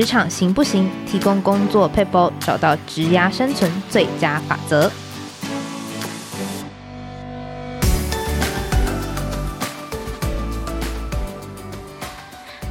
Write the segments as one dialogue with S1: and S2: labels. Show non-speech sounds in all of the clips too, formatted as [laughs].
S1: 职场行不行？提供工作 p a p e，找到职涯生存最佳法则。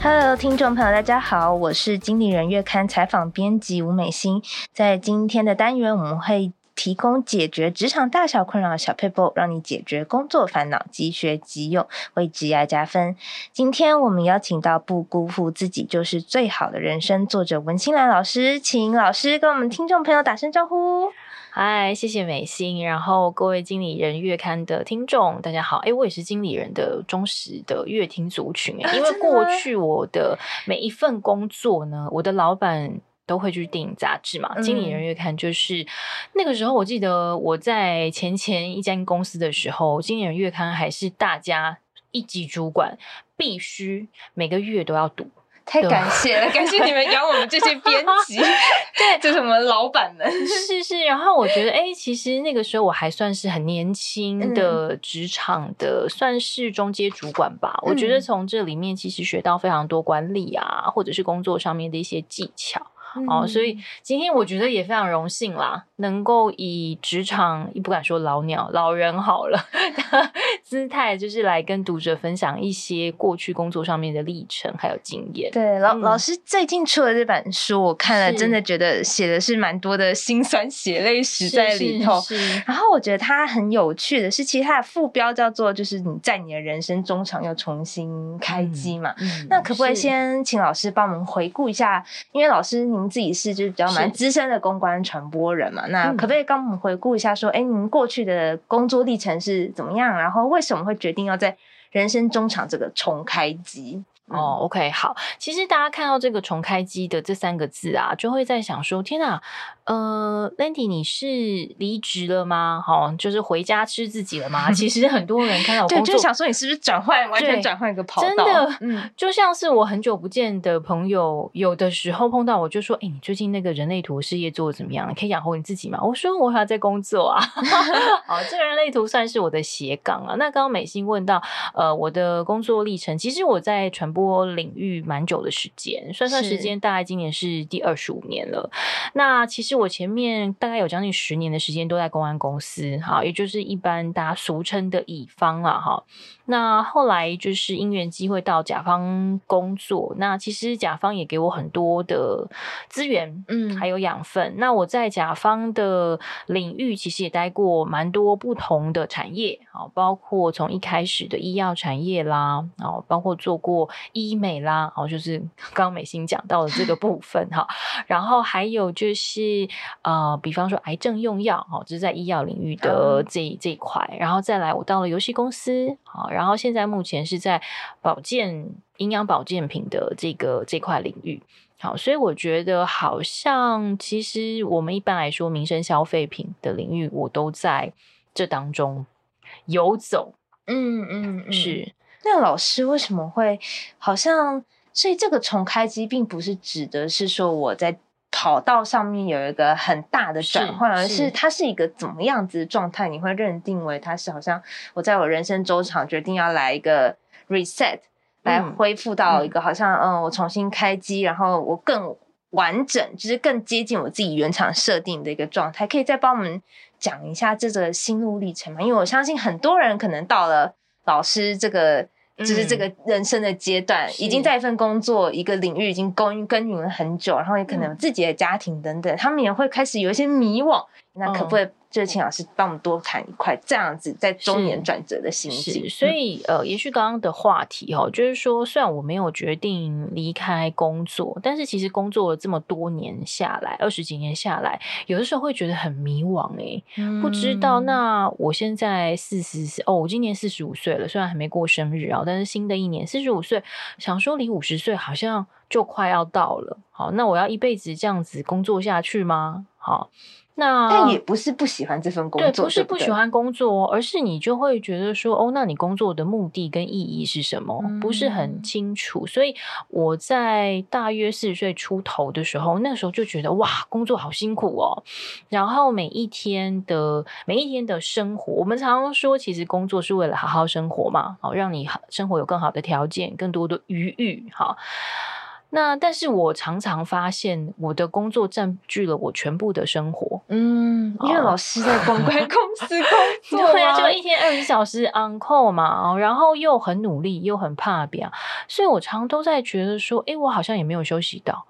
S1: Hello，听众朋友，大家好，我是经理人月刊采访编辑吴美欣。在今天的单元，我们会提供解决职场大小困扰的小 paper，，让你解决工作烦恼，即学即用，为职业加分。今天我们邀请到《不辜负自己就是最好的人生》作者文心兰老师，请老师跟我们听众朋友打声招呼。
S2: 嗨，谢谢美心，然后各位经理人月刊的听众，大家好。诶，我也是经理人的忠实的乐听族群，诶，因为过去我的每一份工作呢，我的老板。都会去电影杂志嘛？经理人月刊就是、嗯、那个时候，我记得我在前前一间公司的时候，经理人月刊还是大家一级主管必须每个月都要读。
S1: 太感谢了，感谢你们养我们这些编辑，[laughs] 对，就是我们老板们。
S2: 是是，然后我觉得，哎、欸，其实那个时候我还算是很年轻的职场的，嗯、算是中阶主管吧。我觉得从这里面其实学到非常多管理啊，或者是工作上面的一些技巧。哦，所以今天我觉得也非常荣幸啦，能够以职场，不敢说老鸟、老人好了的 [laughs] 姿态，就是来跟读者分享一些过去工作上面的历程还有经验。
S1: 对，老、嗯、老师最近出了这本书，我看了，真的觉得写的是蛮多的辛酸血泪史在里头。
S2: 是是是，
S1: 然后我觉得它很有趣的是，其实它的副标叫做“就是你在你的人生中场要重新开机”嘛。嗯嗯、那可不可以先请老师帮我们回顾一下？因为老师。您自己是就是比较蛮资深的公关传播人嘛，那可不可以帮我们回顾一下，说，哎、嗯，您过去的工作历程是怎么样？然后为为什么会决定要在人生中场这个重开机？
S2: 哦，OK，好。其实大家看到这个重开机的这三个字啊，就会在想说，天哪！呃，Landy，你是离职了吗？好，就是回家吃自己了吗？其实很多人看到我 [laughs] 工作，
S1: 对，就想说你是不是转换，完全转换一个跑道？真
S2: 的，嗯，就像是我很久不见的朋友，有的时候碰到我就说：“哎、欸，你最近那个人类图事业做的怎么样？你可以养活你自己吗？”我说：“我还在工作啊。[laughs] ”哦，这个人类图算是我的斜杠啊。那刚刚美心问到，呃，我的工作历程，其实我在传播领域蛮久的时间，算算时间，大概今年是第二十五年了。那其实。我前面大概有将近十年的时间都在公安公司，哈，也就是一般大家俗称的乙方了，哈。那后来就是因缘机会到甲方工作，那其实甲方也给我很多的资源，嗯，还有养分。那我在甲方的领域其实也待过蛮多不同的产业，啊，包括从一开始的医药产业啦，哦，包括做过医美啦，哦，就是刚刚美心讲到的这个部 [laughs] 分，哈，然后还有就是呃，比方说癌症用药，哈，就是在医药领域的这这一块，然后再来我到了游戏公司，好。然后现在目前是在保健、营养保健品的这个这块领域，好，所以我觉得好像其实我们一般来说民生消费品的领域，我都在这当中游走。嗯嗯，嗯，是。
S1: 那老师为什么会好像？所以这个重开机并不是指的是说我在。跑道上面有一个很大的转换，而是它是一个怎么样子的状态？你会认定为它是好像我在我人生周场决定要来一个 reset，来恢复到一个好像嗯，嗯，我重新开机，然后我更完整，就是更接近我自己原厂设定的一个状态。可以再帮我们讲一下这个心路历程吗？因为我相信很多人可能到了老师这个。就是这个人生的阶段，嗯、已经在一份工作一个领域已经耕耕耘了很久，然后也可能有自己的家庭等等，他们也会开始有一些迷惘。那可不可以？就是请老师帮我们多谈一块这样子在中年转折的心境。
S2: 所以呃，也许刚刚的话题哈，就是说，虽然我没有决定离开工作，但是其实工作了这么多年下来，二十几年下来，有的时候会觉得很迷惘哎、不知道。那我现在四十哦，我今年四十五岁了，虽然还没过生日啊，但是新的一年四十五岁，想说离五十岁好像就快要到了。好，那我要一辈子这样子工作下去吗？好。那
S1: 但也不是不喜欢这份工作，
S2: 对，不是不喜欢工作，而是你就会觉得说，哦，那你工作的目的跟意义是什么？嗯、不是很清楚。所以我在大约四十岁出头的时候，那时候就觉得哇，工作好辛苦哦。然后每一天的每一天的生活，我们常常说，其实工作是为了好好生活嘛，好让你生活有更好的条件，更多的余裕，好。那但是我常常发现，我的工作占据了我全部的生活。
S1: 嗯，因为老师在公关公司工 [laughs] 作，
S2: 对啊，就一天二十小时 on call 嘛，然后又很努力，又很怕表，所以我常都在觉得说，哎，我好像也没有休息到。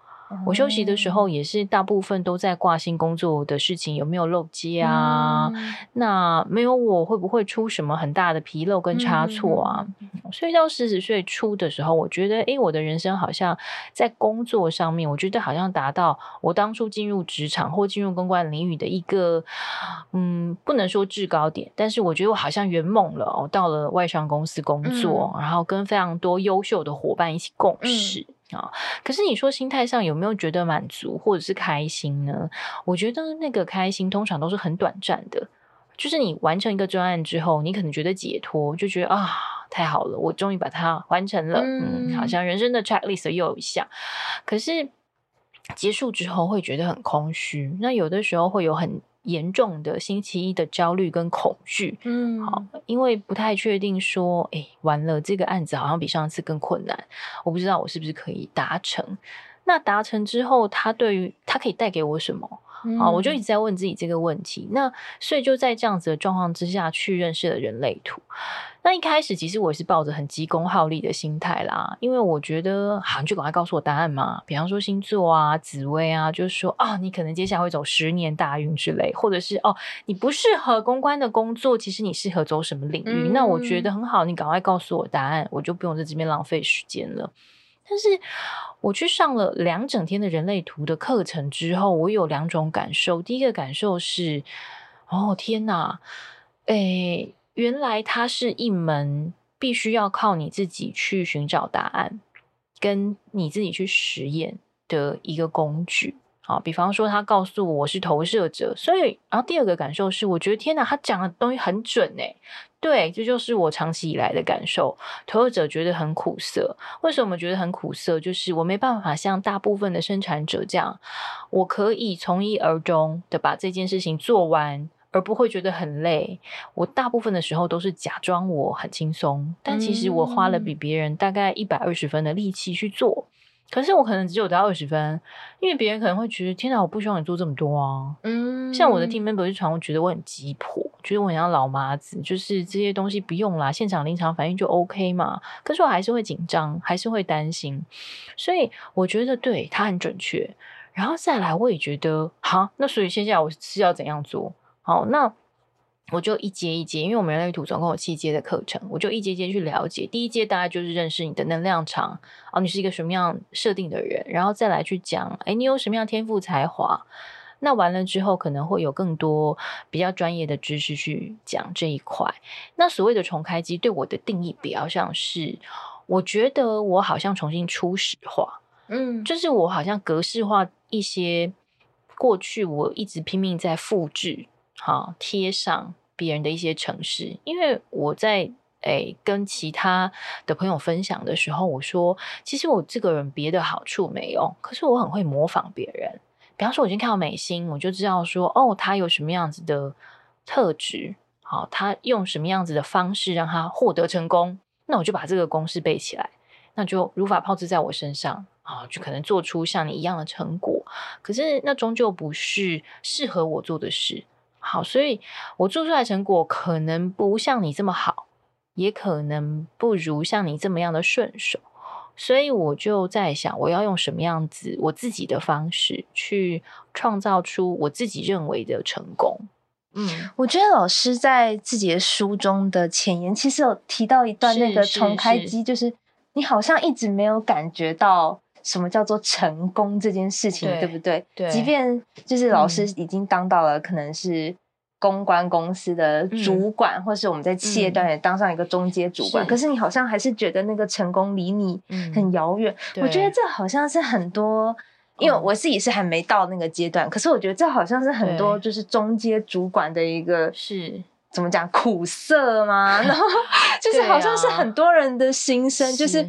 S2: 我休息的时候也是大部分都在挂心工作的事情有没有漏接啊？嗯、那没有我会不会出什么很大的纰漏跟差错啊？所以到四十岁初的时候，我觉得诶，我的人生好像在工作上面，我觉得好像达到我当初进入职场或进入公关领域的一个嗯，不能说制高点，但是我觉得我好像圆梦了。我到了外商公司工作，嗯、然后跟非常多优秀的伙伴一起共事。嗯啊，可是你说心态上有没有觉得满足或者是开心呢？我觉得那个开心通常都是很短暂的，就是你完成一个专案之后，你可能觉得解脱，就觉得啊，太好了，我终于把它完成了，嗯，嗯，好像人生的 checklist 又有一项。可是结束之后会觉得很空虚，那有的时候会有很。严重的星期一的焦虑跟恐惧，嗯，好，因为不太确定说，哎，完了，这个案子好像比上次更困难，我不知道我是不是可以达成。那达成之后，他对于他可以带给我什么？嗯，好，我就一直在问自己这个问题。那所以就在这样子的状况之下去认识了人类图。那一开始其实我也是抱着很急功好利的心态啦，因为我觉得好，你就赶快告诉我答案嘛。比方说星座啊、紫薇啊，就是说啊，你可能接下来会走十年大运之类，或者是哦，你不适合公关的工作，其实你适合走什么领域？嗯、那我觉得很好，你赶快告诉我答案，我就不用在这边浪费时间了。但是我去上了两整天的人类图的课程之后，我有两种感受。第一个感受是，哦天哪，诶。原来它是一门必须要靠你自己去寻找答案，跟你自己去实验的一个工具。好，比方说他告诉我我是投射者，所以，然后第二个感受是，我觉得天哪，他讲的东西很准诶。对，这就是我长期以来的感受。投射者觉得很苦涩，为什么觉得很苦涩？就是我没办法像大部分的生产者这样，我可以从一而终的把这件事情做完。而不会觉得很累。我大部分的时候都是假装我很轻松，但其实我花了比别人大概一百二十分的力气去做。可是我可能只有得到二十分，因为别人可能会觉得天哪，我不希望你做这么多啊。嗯，像我的 team member 就常会觉得我很急迫，觉得我很像老妈子，就是这些东西不用啦，现场临场反应就 OK 嘛。可是我还是会紧张，还是会担心，所以我觉得对他很准确。然后再来，我也觉得好，那所以现在我是要怎样做？好，那我就一阶一阶，因为我们人类图总共有七阶的课程，我就一阶阶去了解。第一阶大概就是认识你的能量场，哦，你是一个什么样设定的人，然后再来去讲，哎，你有什么样天赋才华。那完了之后，可能会有更多比较专业的知识去讲这一块。那所谓的重开机，对我的定义比较像是，我觉得我好像重新初始化，嗯，就是我好像格式化一些过去我一直拼命在复制。好，贴上别人的一些程式，因为我在诶、跟其他的朋友分享的时候，我说，其实我这个人别的好处没有，可是我很会模仿别人。比方说，我已经看到美心，我就知道说，哦，他有什么样子的特质，好，他用什么样子的方式让他获得成功，那我就把这个公式背起来，那就如法炮制在我身上啊，就可能做出像你一样的成果。可是那终究不是适合我做的事。好，所以我做出来成果可能不像你这么好，也可能不如像你这么样的顺手，所以我就在想，我要用什么样子我自己的方式去创造出我自己认为的成功。
S1: 嗯，我觉得老师在自己的书中的前言，其实有提到一段那个重开机，就是你好像一直没有感觉到。什么叫做成功这件事情，对，对不对？对，即便就是老师已经当到了可能是公关公司的主管，嗯、或是我们在企业端也当上一个中阶主管，嗯、可是你好像还是觉得那个成功离你很遥远。嗯、我觉得这好像是很多，因为我自己是还没到那个阶段，嗯、可是我觉得这好像是很多就是中阶主管的一个是。怎么讲苦涩吗？[laughs] 然后就是好像是很多人的心声，就是。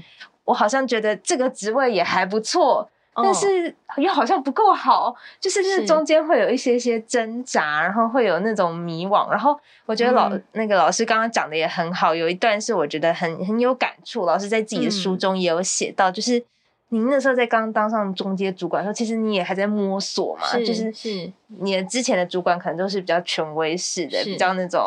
S1: 我好像觉得这个职位也还不错，但是又好像不够好，就是那中间会有一些些挣扎，然后会有那种迷惘。然后我觉得老、嗯、那个老师刚刚讲的也很好，有一段是我觉得很很有感触。老师在自己的书中也有写到，就是您那时候在刚当上中阶主管的时候，其实你也还在摸索嘛，
S2: 是
S1: 就是是你的之前的主管可能都是比较权威式的，比较那种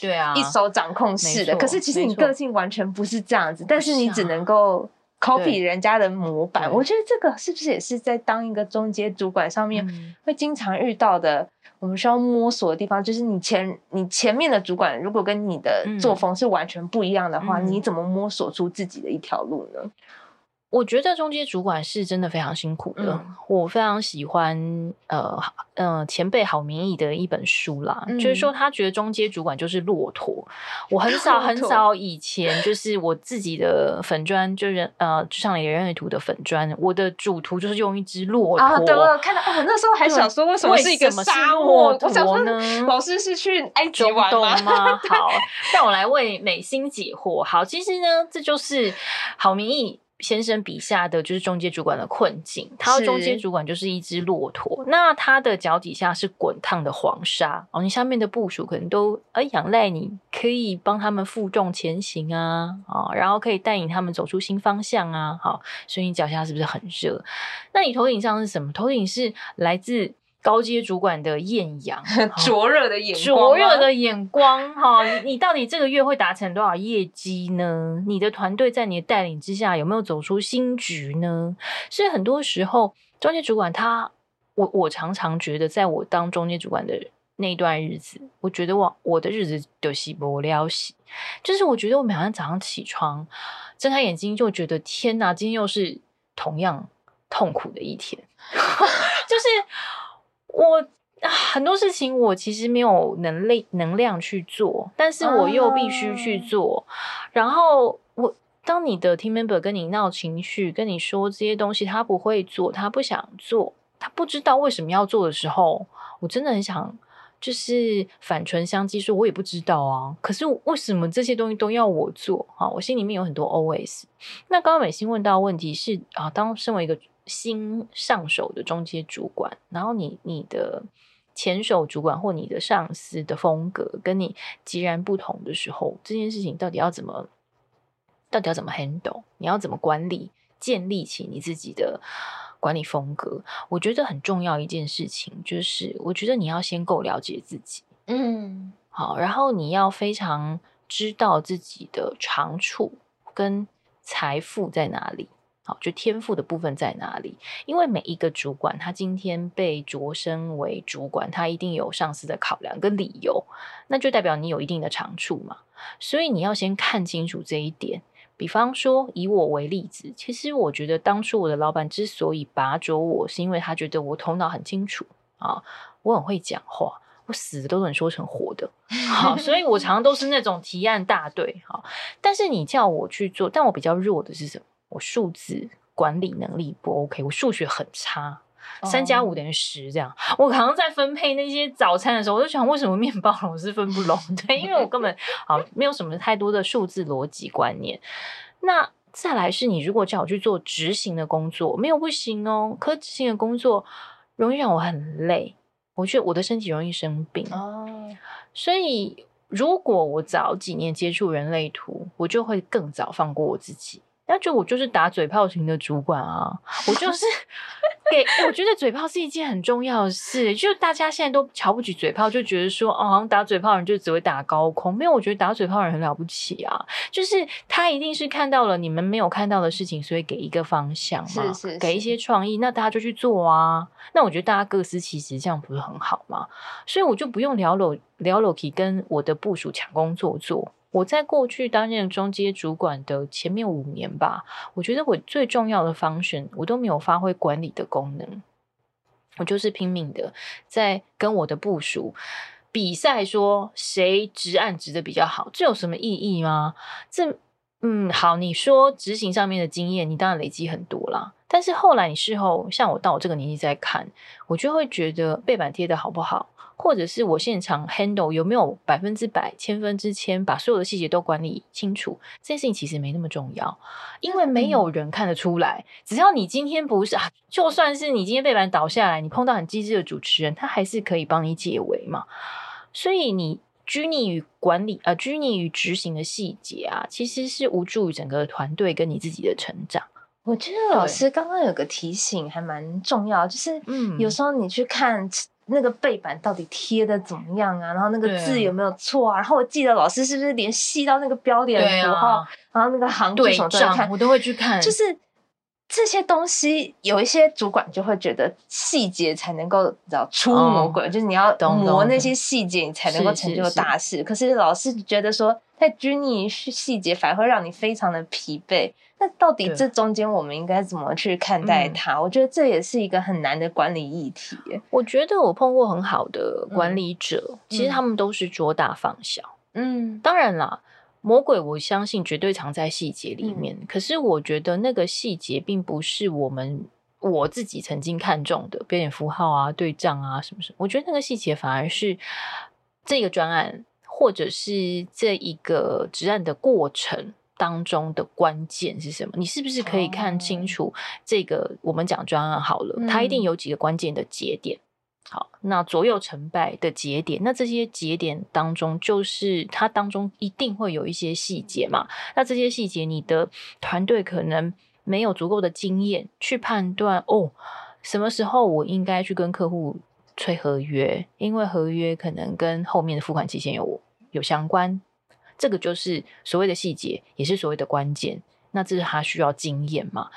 S2: 对啊
S1: 一手掌控式的。可是其实你个性完全不是这样子，但是你只能够 copy 人家的模板。我觉得这个是不是也是在当一个中间主管上面会经常遇到的？我们需要摸索的地方，就是你前你前面的主管如果跟你的作风是完全不一样的话，你怎么摸索出自己的一条路呢？
S2: 我觉得中间主管是真的非常辛苦的。嗯、我非常喜欢呃呃前辈郝明义的一本书啦，嗯、就是说他觉得中间主管就是骆驼。我很少很少以前就是我自己的粉砖，就是呃职场里的人类图的粉砖，我的主图就是用一只骆驼。
S1: 啊，对，我看到，我、哦、那时候还想说为什么是一个沙漠骆驼呢？老师是去埃及玩吗？
S2: 吗 [laughs] 好，让我来为美心解惑。好，其实呢，这就是郝明义。先生笔下的就是中介主管的困境，他的中介主管就是一只骆驼，那他的脚底下是滚烫的黄沙哦，你下面的部署可能都呃仰赖你，可以帮他们负重前行啊，啊、哦，然后可以带领他们走出新方向啊，好，所以你脚下是不是很热？那你头顶上是什么？头顶是来自。高阶主管的艳阳，[laughs]
S1: 灼热的眼光，
S2: 灼热的眼光哈！你到底这个月会达成多少业绩呢？你的团队在你的带领之下有没有走出新局呢？所以很多时候，中介主管他，我我常常觉得，在我当中介主管的那段日子，我觉得我我的日子都是无聊死，就是我觉得我每天早上起床，睁开眼睛就觉得天哪，今天又是同样痛苦的一天，[laughs] 就是。我很多事情我其实没有能力能量去做，但是我又必须去做。Uh、然后我当你的 team member 跟你闹情绪，跟你说这些东西他不会做，他不想做，他不知道为什么要做的时候，我真的很想就是反唇相讥说，我也不知道啊。可是为什么这些东西都要我做啊？我心里面有很多 OS。那刚刚美心问到的问题是啊，当身为一个。新上手的中阶主管，然后你你的前手主管或你的上司的风格跟你截然不同的时候，这件事情到底要怎么，到底要怎么 handle？你要怎么管理，建立起你自己的管理风格？我觉得很重要一件事情就是，我觉得你要先够了解自己，嗯，好，然后你要非常知道自己的长处跟财富在哪里。好，就天赋的部分在哪里？因为每一个主管，他今天被擢升为主管，他一定有上司的考量跟理由，那就代表你有一定的长处嘛。所以你要先看清楚这一点。比方说，以我为例子，其实我觉得当初我的老板之所以拔擢我，是因为他觉得我头脑很清楚啊，我很会讲话，我死的都能说成活的。[laughs] 好，所以我常常都是那种提案大队。好，但是你叫我去做，但我比较弱的是什么？我数字管理能力不 OK，我数学很差，三加五等于十这样。我好像在分配那些早餐的时候，我就想为什么面包老是分不拢？对，因为我根本 [laughs] 啊没有什么太多的数字逻辑观念。那再来是你如果叫我去做执行的工作，没有不行哦。可执行的工作容易让我很累，我觉得我的身体容易生病哦。所以如果我早几年接触人类图，我就会更早放过我自己。那就我就是打嘴炮型的主管啊，我就是给我觉得嘴炮是一件很重要的事，就大家现在都瞧不起嘴炮，就觉得说哦，好像打嘴炮的人就只会打高空，没有，我觉得打嘴炮的人很了不起啊，就是他一定是看到了你们没有看到的事情，所以给一个方向嘛，是是是给一些创意，那大家就去做啊。那我觉得大家各司其职，这样不是很好吗？所以我就不用聊了聊了，可以跟我的部署抢工作做。我在过去担任中阶主管的前面五年吧，我觉得我最重要的 function 我都没有发挥管理的功能，我就是拼命的在跟我的部署比赛，说谁执案执的比较好，这有什么意义吗？这嗯，好，你说执行上面的经验，你当然累积很多啦。但是后来你事后，像我到我这个年纪再看，我就会觉得背板贴的好不好？或者是我现场 handle 有没有百分之百、千分之千把所有的细节都管理清楚？这件事情其实没那么重要，因为没有人看得出来。只要你今天不是啊，[laughs] 就算是你今天背板倒下来，你碰到很机智的主持人，他还是可以帮你解围嘛。所以你拘泥于管理啊，呃，拘泥于执行的细节啊，其实是无助于整个团队跟你自己的成长。
S1: 我觉得老师刚刚有个提醒还蛮重要，就是嗯，有时候你去看那个背板到底贴的怎么样啊，然后那个字有没有错啊，然后我记得老师是不是连细到那个标点符号，然后那个行对什么都看，
S2: 我都会去看，
S1: 就是。这些东西有一些主管就会觉得细节才能够找出魔鬼，哦、就是你要磨那些细节，你才能够成就大事。是是是，可是老师觉得说太拘泥于细节，反而会让你非常的疲惫。那到底这中间我们应该怎么去看待它？对我觉得这也是一个很难的管理议题。
S2: 我觉得我碰过很好的管理者，嗯、其实他们都是捉大放小。嗯，当然啦。魔鬼，我相信绝对藏在细节里面。嗯、可是，我觉得那个细节并不是我们我自己曾经看中的标点符号啊、对账啊什么什么。我觉得那个细节反而是这个专案或者是这一个职案的过程当中的关键是什么？你是不是可以看清楚这个？我们讲专案好了，嗯、它一定有几个关键的节点。好，那左右成败的节点，那这些节点当中，就是它当中一定会有一些细节嘛。那这些细节，你的团队可能没有足够的经验去判断哦，什么时候我应该去跟客户催合约，因为合约可能跟后面的付款期限有有相关。这个就是所谓的细节，也是所谓的关键。那这是他需要经验嘛。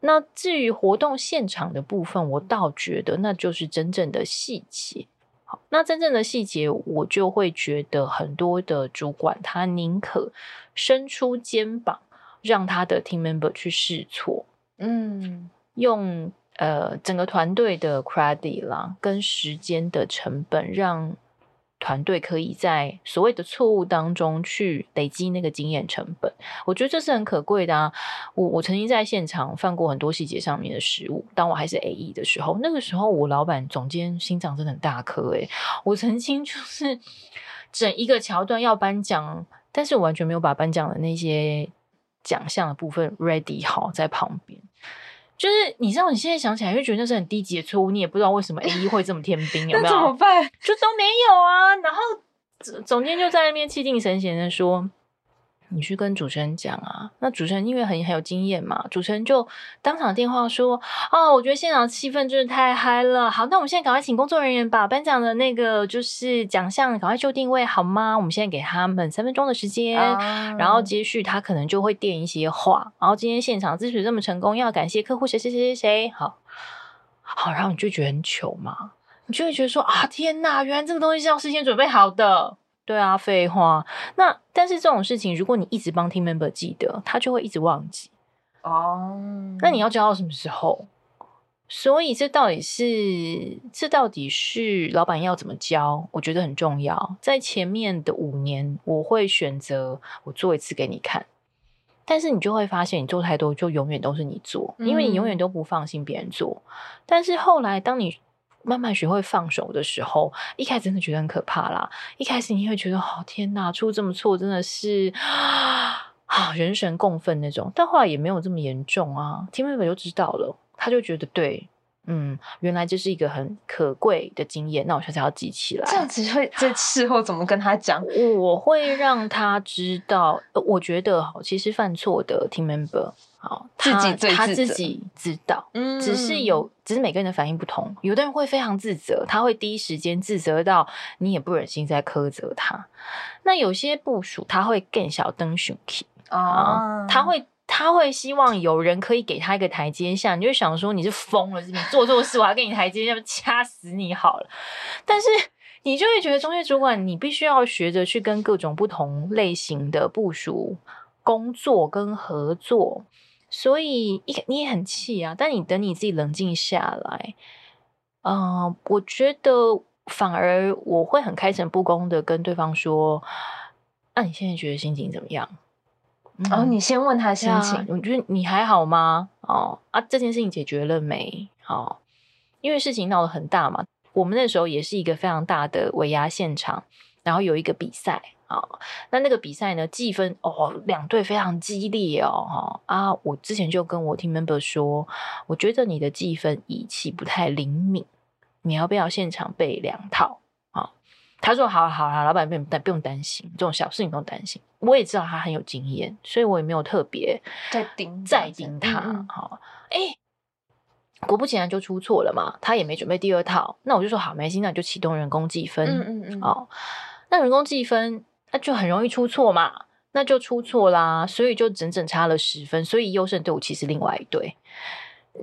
S2: 那至于活动现场的部分，我倒觉得那就是真正的细节。好，那真正的细节，我就会觉得很多的主管他宁可伸出肩膀，让他的 team member 去试错，嗯，用呃整个团队的 credit 啦，跟时间的成本让。团队可以在所谓的错误当中去累积那个经验成本，我觉得这是很可贵的啊！我我曾经在现场犯过很多细节上面的失误，当我还是 AE 的时候，那个时候我老板总监心脏真的很大颗诶，我曾经就是整一个桥段要颁奖，但是我完全没有把颁奖的那些奖项的部分 ready 好在旁边。就是你知道，你现在想起来会觉得那是很低级的错误，你也不知道为什么 A 一会这么天兵，有 [laughs] 没有？
S1: 那怎么办？
S2: 就都没有啊。然后总总监就在那边气定神闲的说。你去跟主持人讲啊，那主持人因为很很有经验嘛，主持人就当场电话说：“哦，我觉得现场气氛真的太嗨了。好，那我们现在赶快请工作人员把颁奖的那个就是奖项赶快就定位好吗？我们现在给他们三分钟的时间，嗯、然后接续他可能就会垫一些话。然后今天现场之所以这么成功，要感谢客户谁谁谁谁谁。好，好，然后你就觉得很糗嘛，你就会觉得说啊，天哪，原来这个东西是要事先准备好的。”对啊，废话。那但是这种事情，如果你一直帮 team member 记得，他就会一直忘记。哦，oh. 那你要教到什么时候？所以这到底是这到底是老板要怎么教？我觉得很重要。在前面的五年，我会选择我做一次给你看，但是你就会发现，你做太多，就永远都是你做，因为你永远都不放心别人做。嗯、但是后来，当你慢慢学会放手的时候，一开始真的觉得很可怕啦。一开始你会觉得，哦天哪，出这么错真的是啊，人神共愤那种。但后来也没有这么严重啊。team member 就知道了，他就觉得对，嗯，原来这是一个很可贵的经验。那我下次要记起来。这样
S1: 子会在事后怎么跟他讲？
S2: 我会让他知道，我觉得其实犯错的 team member。好，他自己他自己知道，嗯，只是有，只是每个人的反应不同。有的人会非常自责，他会第一时间自责到你也不忍心再苛责他。那有些部署他会更小灯熊气啊，他会他会希望有人可以给他一个台阶下。你就想说你是疯了，是？你做错事我还给你台阶，下不掐死你好了。但是你就会觉得中介主管，你必须要学着去跟各种不同类型的部署工作跟合作。所以一你也很气啊，但你等你自己冷静下来，嗯、呃，我觉得反而我会很开诚布公的跟对方说，那、啊、你现在觉得心情怎么样？
S1: 嗯、哦，你先问他心情，
S2: 我觉得你还好吗？哦啊，这件事情解决了没？哦，因为事情闹得很大嘛，我们那时候也是一个非常大的尾牙现场，然后有一个比赛。啊，那那个比赛呢，计分哦，两队非常激烈哦，啊，我之前就跟我 team member 说，我觉得你的计分仪器不太灵敏，你要不要现场备两套？啊，他说：“好好好，老板不用担不用担心这种小事你，不用担心。”我也知道他很有经验，所以我也没有特别
S1: 再盯
S2: 再盯他。好，哎，果不其然就出错了嘛。他也没准备第二套，那我就说好，没关系，那你就启动人工计分。嗯嗯嗯。哦，那人工计分那就很容易出错嘛，那就出错啦，所以就整整差了十分。所以优胜队伍其实另外一队，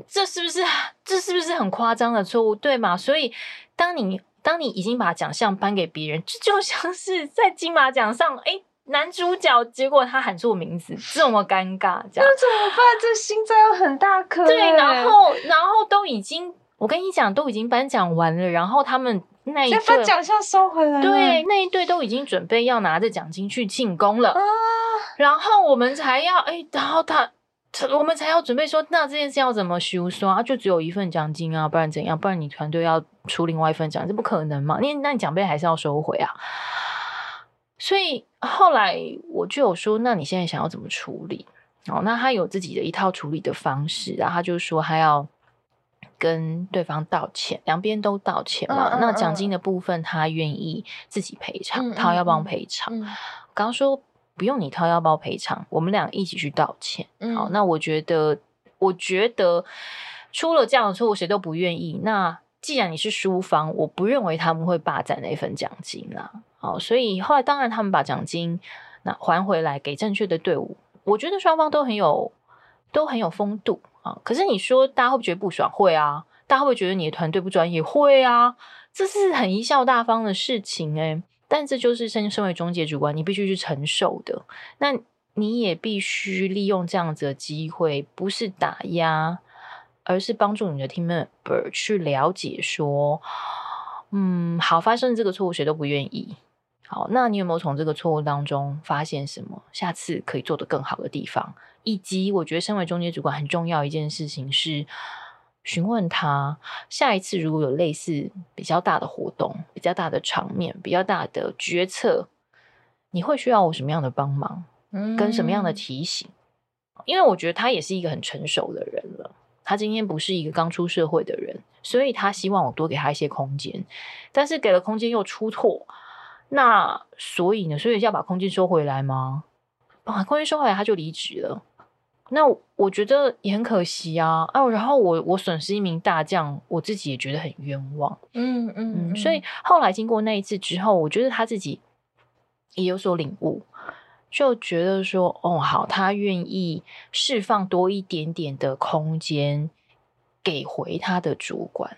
S2: 这是不是这是不是很夸张的错误？对吗？所以当你。当你已经把奖项颁给别人，这就像是在金马奖上，哎，男主角，结果他喊错名字，这么尴尬，这样
S1: 那怎么办？这心脏有很大颗。
S2: 对，然后，然后都已经，我跟你讲，都已经颁奖完了，然后他们那一队
S1: 把奖项收回来，
S2: 对，那一队都已经准备要拿着奖金去进攻了，啊，然后我们才要，哎，然后他。我们才要准备说，那这件事要怎么修说啊？就只有一份奖金啊，不然怎样？不然你团队要出另外一份奖金，这不可能嘛？你那你奖杯还是要收回啊。所以后来我就有说，那你现在想要怎么处理？哦，那他有自己的一套处理的方式，然后他就说他要跟对方道歉，两边都道歉嘛。那奖金的部分他愿意自己赔偿，嗯嗯嗯，他要帮赔偿。刚刚说。不用你掏腰包赔偿，我们俩一起去道歉。嗯、好，那我觉得，我觉得出了这样的错误，谁都不愿意。那既然你是输方，我不认为他们会霸占那份奖金啦。好，所以后来当然他们把奖金那还回来给正确的队伍。我觉得双方都很有都很有风度可是你说大家会不会觉得不爽？会啊。大家会不会觉得你的团队不专业？会啊。这是很贻笑大方的事情诶、但这就是身身为中介主管，你必须去承受的。那你也必须利用这样子的机会，不是打压，而是帮助你的 team member 去了解说，嗯，好，发生这个错误谁都不愿意。好，那你有没有从这个错误当中发现什么？下次可以做得更好的地方？以及我觉得身为中介主管很重要一件事情是。询问他，下一次如果有类似比较大的活动、比较大的场面、比较大的决策，你会需要我什么样的帮忙，跟什么样的提醒？嗯。因为我觉得他也是一个很成熟的人了，他今天不是一个刚出社会的人，所以他希望我多给他一些空间，但是给了空间又出错，那所以呢？所以要把空间收回来吗？把空间收回来，他就离职了。那我觉得也很可惜啊，啊，然后我我损失一名大将，我自己也觉得很冤枉，嗯嗯，嗯，所以后来经过那一次之后，我觉得他自己也有所领悟，就觉得说，哦，好，他愿意释放多一点点的空间给回他的主管，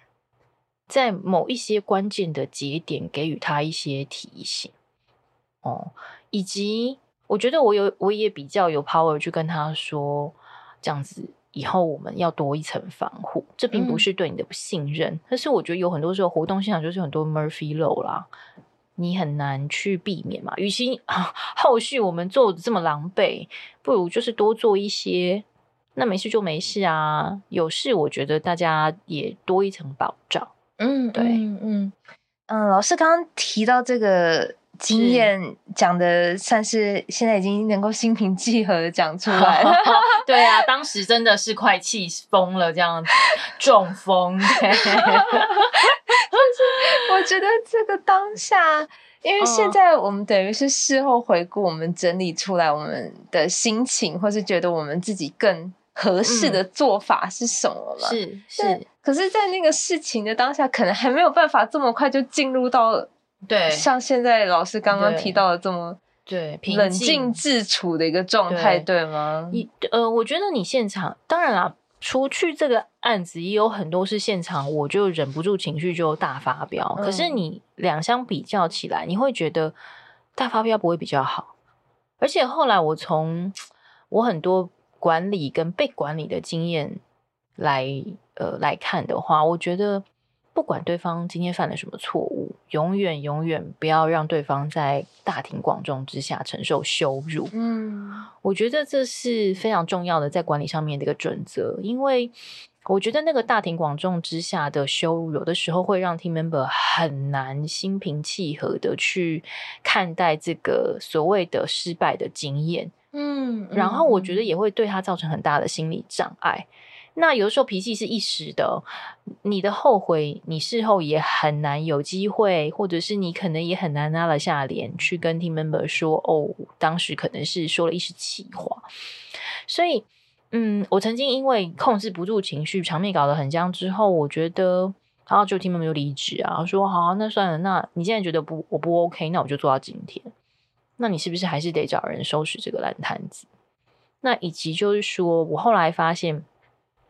S2: 在某一些关键的节点给予他一些提醒，哦，以及。我觉得我有，我也比较有 power 去跟他说，这样子以后我们要多一层防护。这并不是对你的不信任，嗯、但是我觉得有很多时候活动现场就是很多 Murphy Law 啦，你很难去避免嘛。与其 [laughs] 后续我们做的这么狼狈，不如就是多做一些。那没事就没事啊，有事我觉得大家也多一层保障。嗯，对，嗯嗯，
S1: 嗯，老师刚刚提到这个。经验讲的算是现在已经能够心平气和的讲出来了，[laughs]
S2: 对啊，当时真的是快气疯了，这样子中风。对 [laughs]
S1: 我觉得这个当下，因为现在我们等于是事后回顾，我们整理出来我们的心情，或是觉得我们自己更合适的做法是什么嘛？
S2: 是、嗯、是，是
S1: 可是，在那个事情的当下，可能还没有办法这么快就进入到。
S2: 对，
S1: 像现在老师刚刚提到的这么对冷静自处的一个状态，对吗？
S2: 你呃，我觉得你现场当然啦，除去这个案子，也有很多是现场，我就忍不住情绪就大发飙。嗯。可是你两相比较起来，你会觉得大发飙不会比较好。而且后来我从我很多管理跟被管理的经验来呃来看的话，我觉得。不管对方今天犯了什么错误，永远永远不要让对方在大庭广众之下承受羞辱。嗯，我觉得这是非常重要的，在管理上面的一个准则。因为我觉得那个大庭广众之下的羞辱，有的时候会让 team member 很难心平气和的去看待这个所谓的失败的经验。嗯，然后我觉得也会对他造成很大的心理障碍。那有的时候脾气是一时的，你的后悔，你事后也很难有机会，或者是你可能也很难拉得下脸去跟 team member 说，哦，当时可能是说了一时气话。所以，嗯，我曾经因为控制不住情绪，场面搞得很僵之后，我觉得，然后就 team member 就离职啊，说好啊，那算了，那你现在觉得不，我不 OK，那我就做到今天。那你是不是还是得找人收拾这个烂摊子？那以及就是说，我后来发现。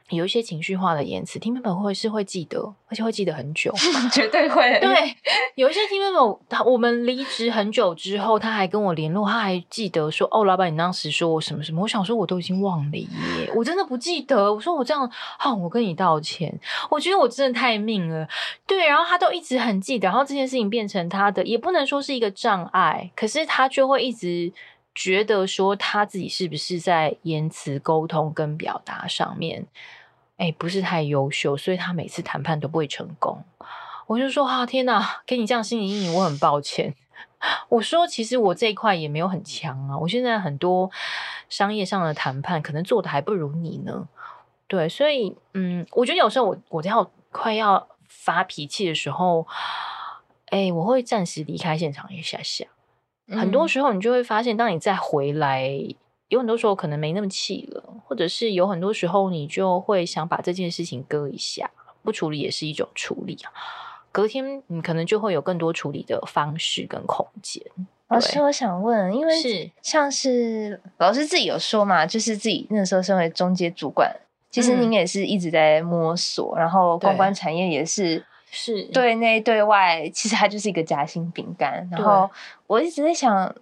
S2: 有一些情绪化的言辞，team member 会是会记得，而且会记得很久，[laughs]
S1: 绝对会。
S2: 对，有一些 team member，他我们离职很久之后，他还跟我联络，他还记得说：“哦，老板，你当时说我什么什么？”我想说，我都已经忘了耶，我真的不记得。我说我这样，好，我跟你道歉。我觉得我真的太命了。对，然后他都一直很记得，然后这件事情变成他的，也不能说是一个障碍，可是他就会一直觉得说他自己是不是在言辞沟通跟表达上面。哎、欸，不是太优秀，所以他每次谈判都不会成功。我就说啊，天哪，给你这样心理阴影，我很抱歉。[laughs] 我说，其实我这一块也没有很强啊。我现在很多商业上的谈判，可能做的还不如你呢。对，所以嗯，我觉得有时候我我要快要发脾气的时候，哎、欸，我会暂时离开现场一下下。很多时候，你就会发现，当你再回来。有很多时候可能没那么气了，或者是有很多时候你就会想把这件事情搁一下，不处理也是一种处理啊。隔天你可能就会有更多处理的方式跟空间。
S1: 老师，我想问，因为是像是老师自己有说嘛，就是自己那时候身为中介主管，其实您也是一直在摸索，嗯、然后公关产业也是是对内对外，其实它就是一个夹心饼干。然后我一直在想。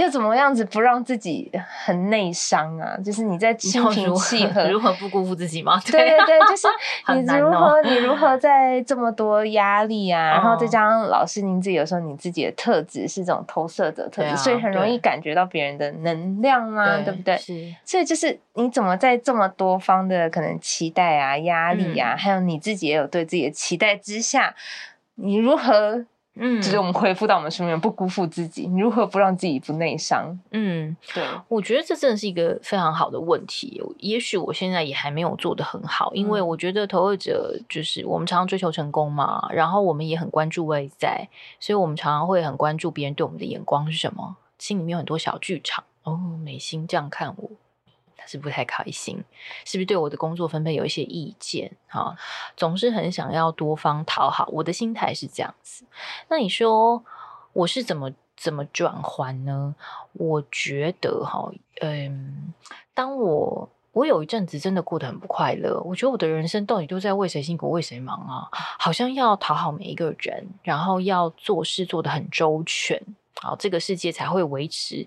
S1: 要怎么样子不让自己很内伤啊？就是你在心平气和，
S2: 如何不辜负自己吗？
S1: 对对对，就是 [laughs] 你如何、喔、你如何在这么多压力啊，然后再加上老师您自己有时候你自己的特质是这种投射者特质，啊、所以很容易感觉到别人的能量啊，对，对不对？是，所以就是你怎么在这么多方的可能期待啊、压力啊，嗯、还有你自己也有对自己的期待之下，你如何？嗯，就是我们回复到我们身边，不辜负自己，你如何不让自己不内伤？
S2: 嗯，对，我觉得这真的是一个非常好的问题。也许我现在也还没有做得很好，因为我觉得投射者就是我们常常追求成功嘛，然后我们也很关注外在，所以我们常常会很关注别人对我们的眼光是什么，心里面有很多小剧场。哦，美心这样看我。他是不太开心，是不是对我的工作分配有一些意见？哈，总是很想要多方讨好，我的心态是这样子。那你说我是怎么怎么转换呢？我觉得哈，嗯，当我我有一阵子真的过得很不快乐，我觉得我的人生到底都在为谁辛苦为谁忙啊？好像要讨好每一个人，然后要做事做得很周全，好，这个世界才会维持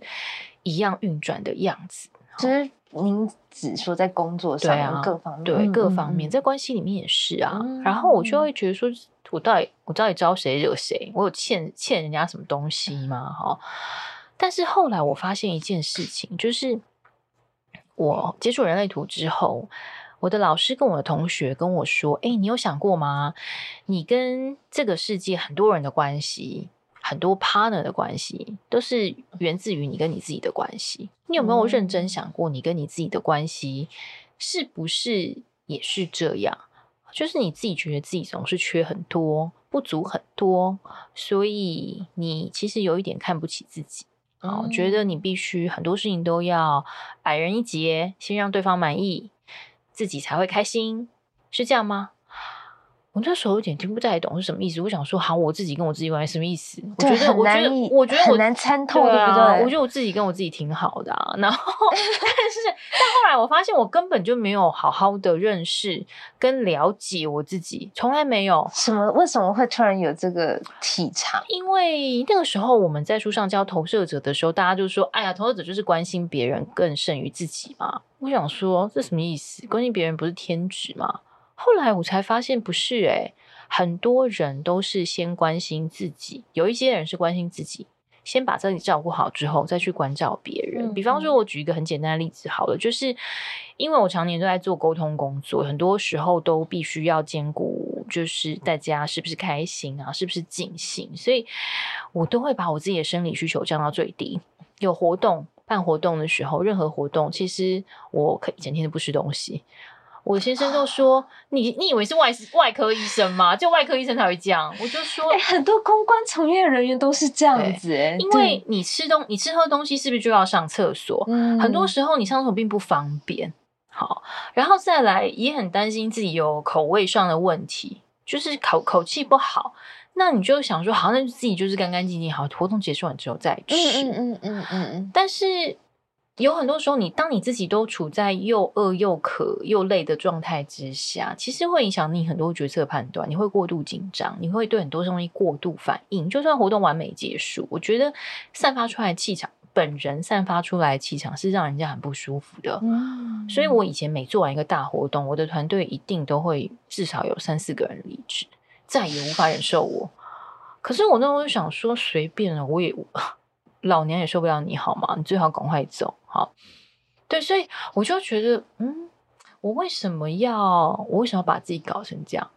S2: 一样运转的样子。
S1: 其实。您只说在工作上，啊、各方面，
S2: 对各方面，在关系里面也是啊。嗯、然后我就会觉得说，我到底我到底招谁惹谁？我有欠欠人家什么东西吗？哈。但是后来我发现一件事情，就是我接触人类图之后，我的老师跟我的同学跟我说：“哎，你有想过吗？你跟这个世界很多人的关系。”很多 partner 的关系都是源自于你跟你自己的关系。你有没有认真想过，你跟你自己的关系是不是也是这样？就是你自己觉得自己总是缺很多，不足很多，所以你其实有一点看不起自己，哦，觉得你必须很多事情都要矮人一截，先让对方满意，自己才会开心，是这样吗？我那时候有点听不太懂是什么意思。我想说，好，我自己跟我自己关系什么意思？
S1: 我觉得，我觉得，我觉得很难参透，对不对？
S2: 我觉得我自己跟我自己挺好的啊。然后，[laughs] 但是，但后来我发现，我根本就没有好好的认识跟了解我自己，从来没有。
S1: 什么？为什么会突然有这个体察？
S2: 因为那个时候我们在书上教投射者的时候，大家就说：“哎呀，投射者就是关心别人更胜于自己嘛。”我想说，这什么意思？关心别人不是天职吗？后来我才发现不是诶、欸，很多人都是先关心自己，有一些人是关心自己，先把自己照顾好之后再去关照别人。嗯、比方说，我举一个很简单的例子好了，就是因为我常年都在做沟通工作，很多时候都必须要兼顾，就是大家是不是开心啊，是不是尽兴，所以我都会把我自己的生理需求降到最低。有活动办活动的时候，任何活动，其实我可以整天都不吃东西。我先生就说：“你你以为是外外科医生吗？就外科医生才会这样。”我就说：“
S1: 哎、欸，很多公关从业人员都是这样子、欸，
S2: 因为你吃东你吃喝东西是不是就要上厕所？嗯，很多时候你上厕所并不方便。好，然后再来也很担心自己有口味上的问题，就是口口气不好。那你就想说，好，那就自己就是干干净净，好，活动结束完之后再吃。嗯嗯嗯嗯嗯嗯。但是。有很多时候，你当你自己都处在又饿又渴又累的状态之下，其实会影响你很多决策判断。你会过度紧张，你会对很多东西过度反应。就算活动完美结束，我觉得散发出来的气场，本人散发出来的气场是让人家很不舒服的。嗯，所以我以前每做完一个大活动，我的团队一定都会至少有三四个人离职，再也无法忍受我。可是我那时候就想说，随便了，我也。[laughs] 老娘也受不了你好吗？你最好赶快走。好，对，所以我就觉得，嗯，我为什么要，我为什么要把自己搞成这样？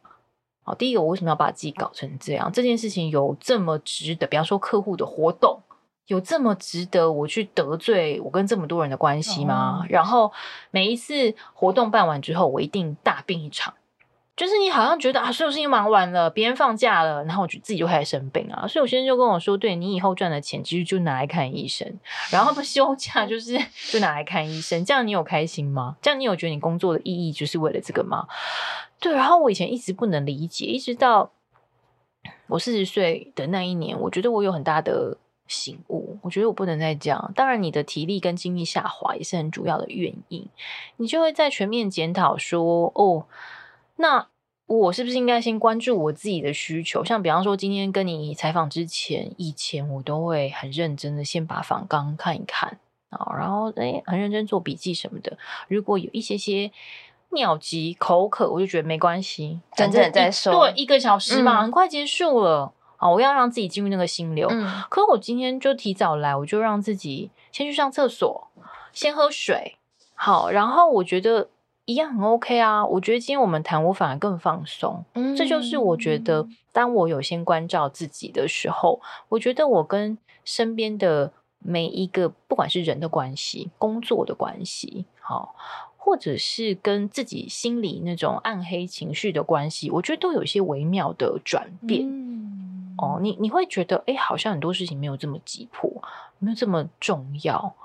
S2: 好，第一个，我为什么要把自己搞成这样？这件事情有这么值得？比方说客户的活动，有这么值得我去得罪我跟这么多人的关系吗？哦，然后每一次活动办完之后，我一定大病一场。就是你好像觉得啊，所有事情忙完了，别人放假了，然后我就自己就开始生病啊。所以我先生就跟我说，对，你以后赚的钱其实就拿来看医生，然后不休假就是 [laughs] 就拿来看医生，这样你有开心吗？这样你有觉得你工作的意义就是为了这个吗？对，然后我以前一直不能理解，一直到我四十岁的那一年，我觉得我有很大的醒悟，我觉得我不能再这样。当然，你的体力跟精力下滑也是很主要的原因，你就会在全面检讨说，哦。那我是不是应该先关注我自己的需求？像比方说，今天跟你采访之前，以前我都会很认真的先把访纲看一看啊，然后诶很认真做笔记什么的。如果有一些些尿急口渴，我就觉得没关系，
S1: 等等再说。
S2: 对，一个小时嘛，嗯、很快结束了啊！我要让自己进入那个心流。嗯、可我今天就提早来，我就让自己先去上厕所，先喝水。好，然后我觉得。一样很 OK 啊，我觉得今天我们谈，我反而更放松。嗯，这就是我觉得，当我有先关照自己的时候，我觉得我跟身边的每一个，不管是人的关系、工作的关系，好，或者是跟自己心里那种暗黑情绪的关系，我觉得都有一些微妙的转变。嗯，哦，你你会觉得，哎，好像很多事情没有这么急迫，没有这么重要。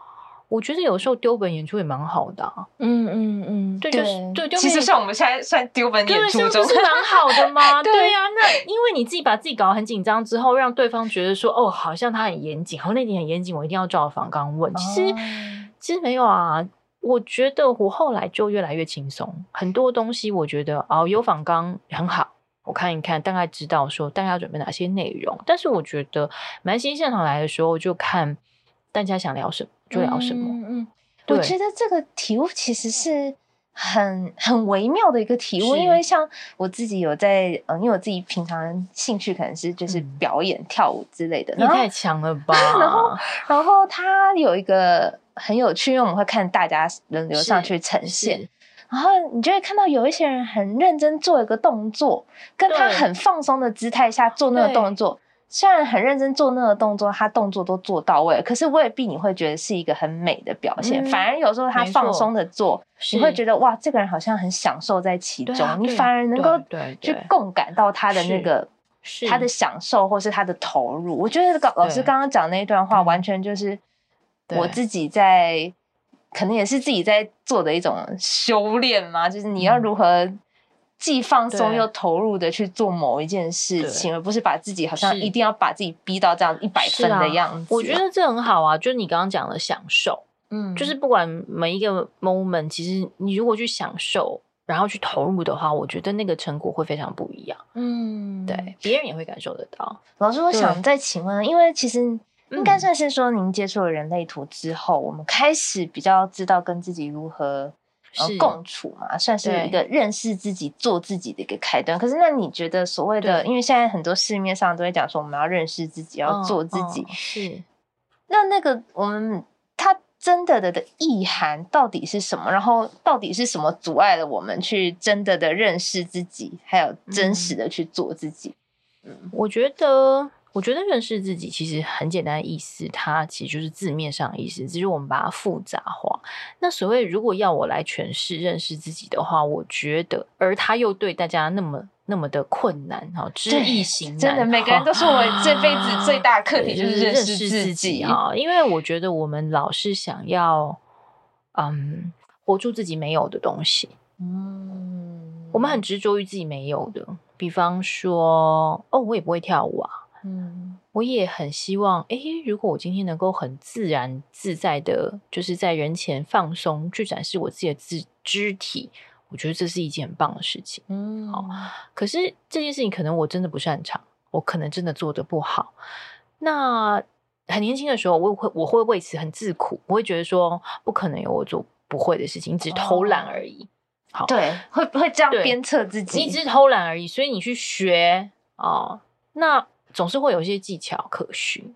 S2: 我觉得有时候丢本演出也蛮好的，啊嗯，嗯嗯嗯，对，就是对。其
S1: 实像我们现在算丢本演出中，
S2: 是蛮好的吗？[laughs] 对呀，啊，那因为你自己把自己搞得很紧张之后，让对方觉得说，哦，好像他很严谨，好，那点很严谨，我一定要照访纲问。其实，哦，其实没有啊。我觉得我后来就越来越轻松，很多东西我觉得哦，有访纲很好，我看一看，大概知道说大概要准备哪些内容。但是我觉得蛮新现场来的时候，就看大家想聊什么。就聊什么？嗯嗯，
S1: 我觉得这个体悟其实是很很微妙的一个体悟，因为像我自己有在，嗯，因为我自己平常兴趣可能是就是表演、嗯、跳舞之类的。
S2: 你太强了吧？[laughs]
S1: 然后，然后他有一个很有趣，因为我们会看大家轮流上去呈现，然后你就会看到有一些人很认真做一个动作，跟他很放松的姿态下做那个动作。虽然很认真做那个动作，他动作都做到位，可是未必你会觉得是一个很美的表现。嗯、反而有时候他放松的做，你会觉得哇，这个人好像很享受在其中。啊、你反而能够去共感到他的那个他的享受，或是他的投入。我觉得老师刚刚讲那一段话，完全就是我自己在，可能也是自己在做的一种修炼嘛，就是你要如何。既放松又投入的去做某一件事情，而不是把自己好像一定要把自己逼到这样一百分的样子。啊。
S2: 我觉得这很好啊，就是你刚刚讲的享受，嗯，就是不管每一个 moment，其实你如果去享受，然后去投入的话，我觉得那个成果会非常不一样。嗯，对，别人也会感受得到。
S1: 老师，我想再请问，因为其实应该算是说，您接触了人类图之后，嗯、我们开始比较知道跟自己如何。是共处嘛，算是一个认识自己、做自己的一个开端。可是，那你觉得所谓的，因为现在很多市面上都会讲说，我们要认识自己，要做自己。哦哦、是，那那个我们它真的的的意涵到底是什么？然后到底是什么阻碍了我们去真的的认识自己，还有真实的去做自己？
S2: 嗯，我觉得我觉得认识自己其实很简单的意思，它其实就是字面上的意思，只是我们把它复杂化。那所谓如果要我来诠释认识自己的话，我觉得，而他又对大家那么那么的困难，哈，知易行难。
S1: 真的，每个人都是我这辈子最大的课题就是认识自己
S2: 哈，因为我觉得我们老是想要，嗯，活出自己没有的东西。嗯，我们很执着于自己没有的，比方说，哦，我也不会跳舞啊。嗯，我也很希望，哎，如果我今天能够很自然自在的，就是在人前放松去展示我自己的肢肢体，我觉得这是一件很棒的事情。嗯，好，可是这件事情可能我真的不擅长，我可能真的做的不好。那很年轻的时候，我会我会为此很自苦，我会觉得说不可能有我做不会的事情，你只是偷懒而已。
S1: 哦、好，对，会不会这样鞭策自己？
S2: 你只是偷懒而已，所以你去学哦，那。总是会有一些技巧可循。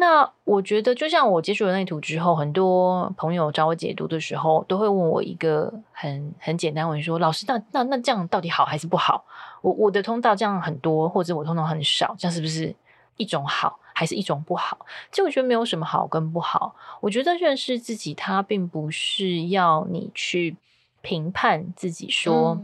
S2: 那我觉得，就像我接触人类图之后，很多朋友找我解读的时候，都会问我一个很很简单问题：说老师，那那那这样到底好还是不好？我我的通道这样很多，或者我通道很少，这样是不是一种好，还是一种不好？其实我觉得没有什么好跟不好。我觉得认识自己，它并不是要你去评判自己说。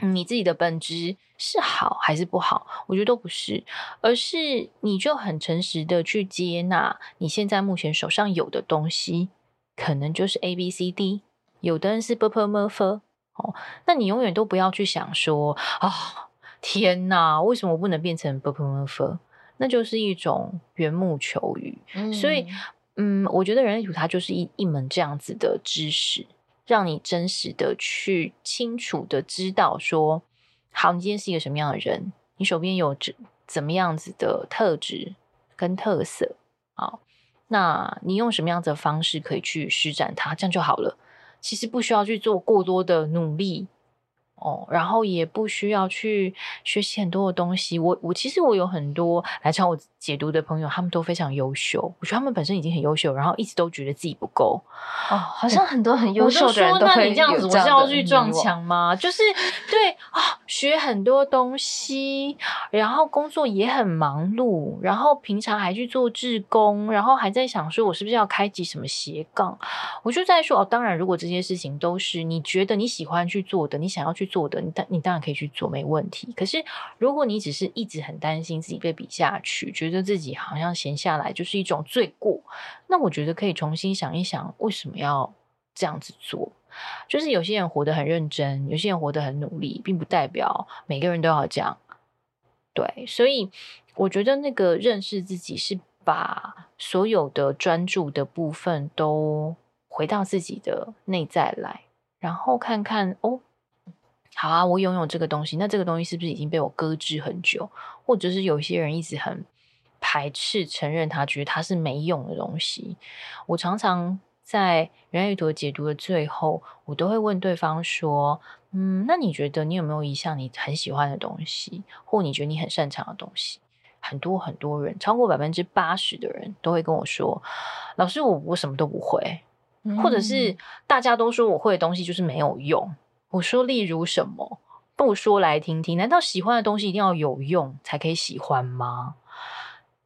S2: 你自己的本质是好还是不好？我觉得都不是，而是你就很诚实的去接纳你现在目前手上有的东西，可能就是 A B C D，有的人是 B P M F 哦，那你永远都不要去想说啊、哦，天哪，为什么我不能变成 B P M F？那就是一种缘木求鱼。嗯、所以，嗯，我觉得人类图它就是一一门这样子的知识。让你真实的去清楚的知道说，好，你今天是一个什么样的人，你手边有怎怎么样子的特质跟特色，好，那你用什么样子的方式可以去施展它，这样就好了。其实不需要去做过多的努力。哦，然后也不需要去学习很多的东西。我我其实我有很多来找我解读的朋友，他们都非常优秀。我觉得他们本身已经很优秀，然后一直都觉得自己不够。
S1: 哦，好像很多很优秀的人都会这样的，
S2: 那你这样子，我是要去撞墙吗？就是对啊，学很多东西，然后工作也很忙碌，然后平常还去做志工，然后还在想说，我是不是要开启什么斜杠？我就在说哦，当然，如果这些事情都是你觉得你喜欢去做的，你想要去。做的，你当你当然可以去做，没问题。可是，如果你只是一直很担心自己被比下去，觉得觉得自己好像闲下来就是一种罪过，那我觉得可以重新想一想，为什么要这样子做？就是有些人活得很认真，有些人活得很努力，并不代表每个人都要这样。对，所以我觉得那个认识自己是把所有的专注的部分都回到自己的内在来，然后看看哦。好啊，我拥有这个东西，那这个东西是不是已经被我搁置很久？或者是有些人一直很排斥承认他，觉得他是没用的东西？我常常在人类图解读的最后，我都会问对方说：“嗯，那你觉得你有没有一项你很喜欢的东西，或你觉得你很擅长的东西？”很多很多人，超过百分之八十的人都会跟我说：“老师，我我什么都不会。嗯”或者是大家都说我会的东西就是没有用。我说，例如什么？不说来听听。难道喜欢的东西一定要有用才可以喜欢吗？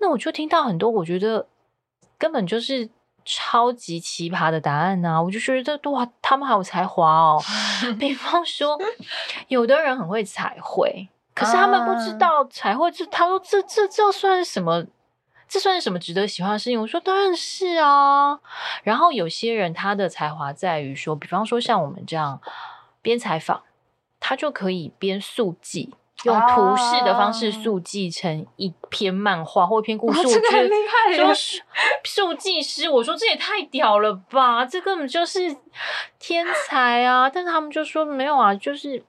S2: 那我就听到很多，我觉得根本就是超级奇葩的答案啊！我就觉得哇，他们好有才华哦。比方 [laughs] 说，有的人很会彩绘，可是他们不知道彩绘这，他说这这这算是什么？这算是什么值得喜欢的事情？我说当然是啊。然后有些人他的才华在于说，比方说像我们这样。边采访，他就可以边速记，用图示的方式速记成一篇漫画或一篇故事。我觉得很厉害，说速记师，我说这也太屌了吧！这根本就是天才啊！但是他们就说没有啊，就是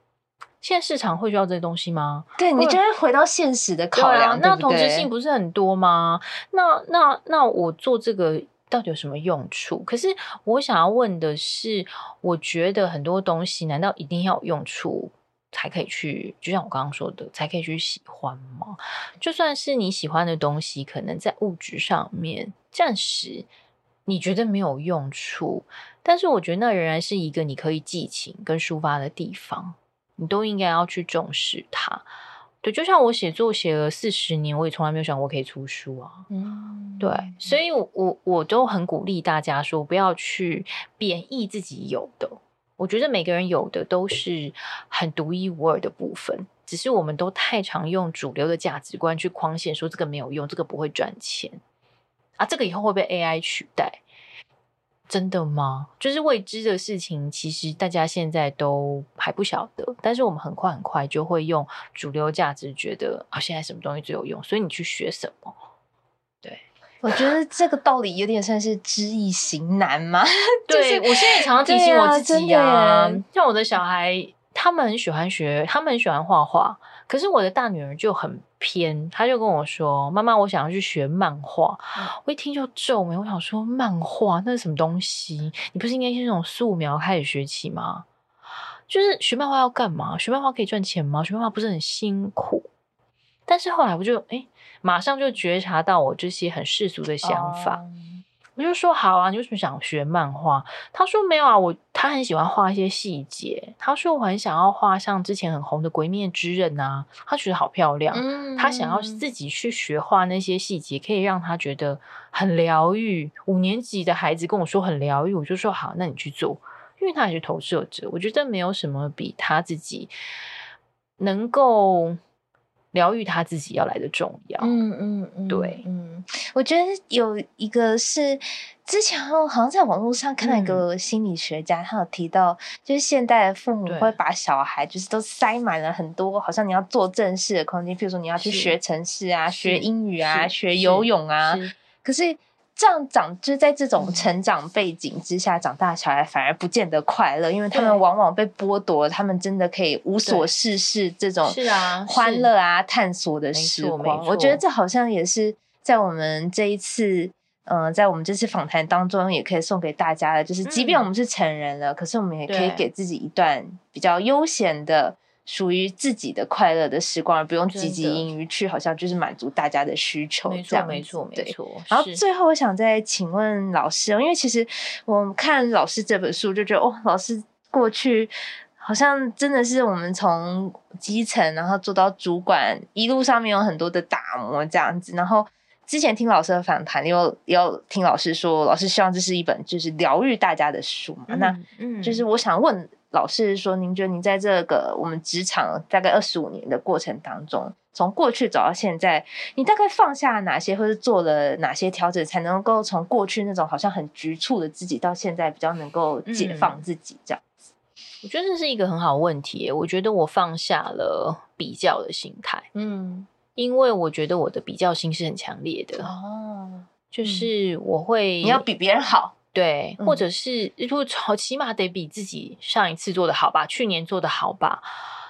S2: 现在市场会需要这些东西吗？
S1: 对，你就会回到现实的考量，
S2: 那同质性不是很多吗？那那那我做这个。到底有什么用处？可是我想要问的是，我觉得很多东西，难道一定要有用处才可以去？就像我刚刚说的，才可以去喜欢吗？就算是你喜欢的东西，可能在物质上面暂时你觉得没有用处，但是我觉得那仍然是一个你可以寄情跟抒发的地方，你都应该要去重视它。对，就像我写作写了四十年，我也从来没有想过可以出书啊。嗯，对，所以我我我都很鼓励大家说，不要去贬义自己有的。我觉得每个人有的都是很独一无二的部分，只是我们都太常用主流的价值观去框限，说这个没有用，这个不会赚钱啊，这个以后会被 AI 取代？真的吗？就是未知的事情，其实大家现在都还不晓得，但是我们很快很快就会用主流价值觉得啊，现在什么东西最有用，所以你去学什么？对。
S1: 我觉得这个道理有点算是知易行难嘛。[laughs]
S2: 对，我现在也常常提醒我自己啊，像我的小孩，他们很喜欢学，他们很喜欢画画。可是我的大女儿就很偏，她就跟我说：“妈妈，我想要去学漫画。嗯”我一听就皱眉，我想说：“漫画那是什么东西？你不是应该是那种素描开始学起吗？就是学漫画要干嘛？学漫画可以赚钱吗？学漫画不是很辛苦？”但是后来我就哎、欸，马上就觉察到我这些很世俗的想法，嗯、我就说好啊，你为什么想学漫画？他说没有啊，我他很喜欢画一些细节。他说我很想要画像之前很红的《鬼灭之刃》啊，他觉得好漂亮。嗯、他想要自己去学画那些细节，可以让他觉得很疗愈。五年级的孩子跟我说很疗愈，我就说好，那你去做，因为他也是投射者。我觉得没有什么比他自己能够。疗愈他自己要来的重要，嗯嗯嗯，对，
S1: 嗯，我觉得有一个是之前好像在网络上看到一个心理学家，嗯、他有提到，就是现代的父母会把小孩就是都塞满了很多，好像你要做正事的空间，譬如说你要去学城市啊，学英语啊，学游泳啊，可是。这样长，就是在这种成长背景之下长大的小孩，反而不见得快乐，因为他们往往被剥夺了他们真的可以无所事事这种是啊欢乐啊探索的时光。我觉得这好像也是在我们这一次，嗯、呃，在我们这次访谈当中，也可以送给大家的，就是即便我们是成人了，嗯、可是我们也可以给自己一段比较悠闲的。属于自己的快乐的时光，而不用汲汲营营去，好像就是满足大家的需求这样。
S2: 没错，没错，没错。
S1: 然后最后，我想再请问老师，因为其实我看老师这本书，就觉得哦，老师过去好像真的是我们从基层，然后做到主管，一路上面有很多的打磨这样子。然后之前听老师的访谈，又又听老师说，老师希望这是一本就是疗愈大家的书嘛。嗯、那嗯，就是我想问。老师说：“您觉得您在这个我们职场大概二十五年的过程当中，从过去走到现在，你大概放下哪些，或是做了哪些调整，才能够从过去那种好像很局促的自己，到现在比较能够解放自己这样子？”
S2: 嗯，我觉得这是一个很好问题。我觉得我放下了比较的心态，嗯，因为我觉得我的比较心是很强烈的哦，就是我会
S1: 你要比别人好。
S2: 对，或者是如果起码得比自己上一次做的好吧，去年做的好吧，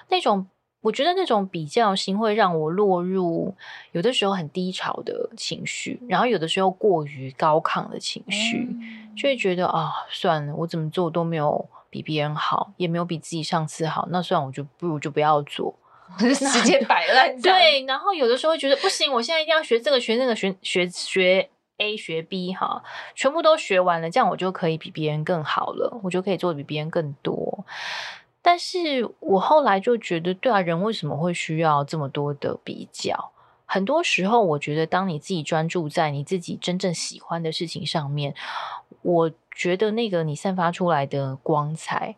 S2: 那种我觉得那种比较心会让我落入有的时候很低潮的情绪，然后有的时候过于高亢的情绪，嗯、就会觉得啊，算了，我怎么做都没有比别人好，也没有比自己上次好，那算了，我就不如就不要做，[laughs]
S1: 直接摆烂。
S2: 对，然后有的时候会觉得不行，我现在一定要学这个学那个学学学。A 学 B 哈，全部都学完了，这样我就可以比别人更好了，我就可以做的比别人更多。但是我后来就觉得，对啊，人为什么会需要这么多的比较？很多时候，我觉得当你自己专注在你自己真正喜欢的事情上面，我觉得那个你散发出来的光彩，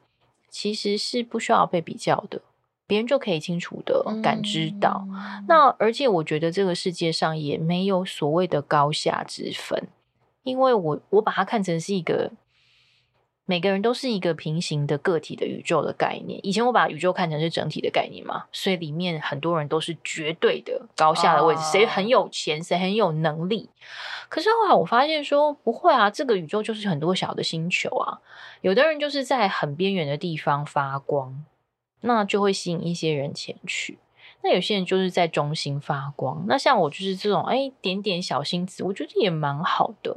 S2: 其实是不需要被比较的。别人就可以清楚的感知到，嗯、那而且我觉得这个世界上也没有所谓的高下之分，因为我我把它看成是一个每个人都是一个平行的个体的宇宙的概念。以前我把宇宙看成是整体的概念嘛，所以里面很多人都是绝对的高下的位置，谁、哦、很有钱，谁很有能力。可是后来我发现说不会啊，这个宇宙就是很多小的星球啊，有的人就是在很边缘的地方发光。那就会吸引一些人前去。那有些人就是在中心发光。那像我就是这种，哎，点点小心子，我觉得也蛮好的。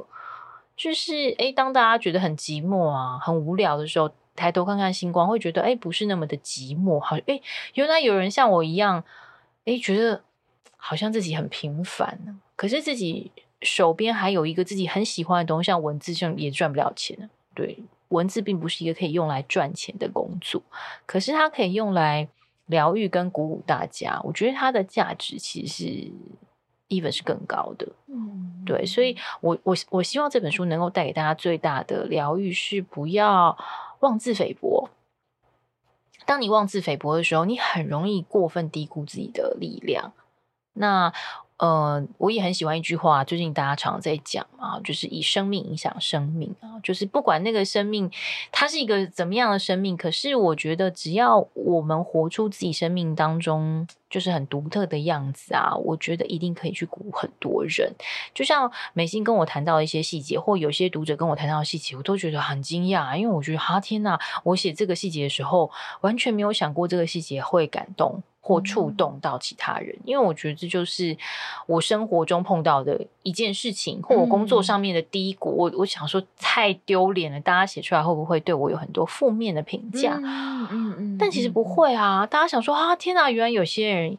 S2: 就是哎，当大家觉得很寂寞啊、很无聊的时候，抬头看看星光，会觉得哎，不是那么的寂寞。好，哎，原来有人像我一样，哎，觉得好像自己很平凡。可是自己手边还有一个自己很喜欢的东西，像文字像也赚不了钱。对。文字并不是一个可以用来赚钱的工作，可是它可以用来疗愈跟鼓舞大家，我觉得它的价值其实是 even 是更高的。嗯，对，所以我我我希望这本书能够带给大家最大的疗愈是不要妄自菲薄。当你妄自菲薄的时候，你很容易过分低估自己的力量。那呃，我也很喜欢一句话，最近大家常在讲啊，就是以生命影响生命啊，就是不管那个生命它是一个怎么样的生命，可是我觉得只要我们活出自己生命当中就是很独特的样子啊，我觉得一定可以去鼓舞很多人。就像美心跟我谈到一些细节，或有些读者跟我谈到的细节，我都觉得很惊讶，因为我觉得哈天呐，我写这个细节的时候，完全没有想过这个细节会感动。或触动到其他人，因为我觉得这就是我生活中碰到的一件事情，或我工作上面的低谷。我我想说太丢脸了，大家写出来会不会对我有很多负面的评价？嗯嗯嗯。但其实不会啊，大家想说啊，天哪，原来有些人，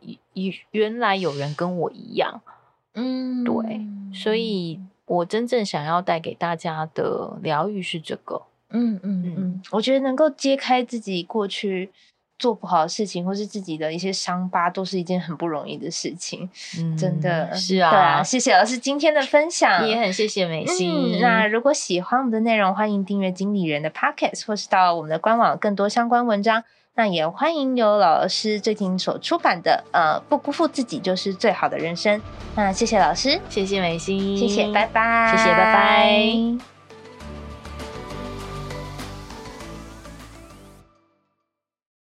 S2: 原来有人跟我一样。嗯，对，所以我真正想要带给大家的疗愈是这个。
S1: 嗯嗯嗯，我觉得能够揭开自己过去。做不好的事情，或是自己的一些伤疤，都是一件很不容易的事情。嗯，真的
S2: 是啊。
S1: 对啊，谢谢老师今天的分享，
S2: 也很谢谢美心。
S1: 嗯，那如果喜欢我们的内容，欢迎订阅经理人的 Podcast，或是到我们的官网更多相关文章。那也欢迎有老师最近所出版的呃，不辜负自己就是最好的人生。那谢谢老师，
S2: 谢谢美心，
S1: 谢谢，拜拜，
S2: 谢谢，拜拜。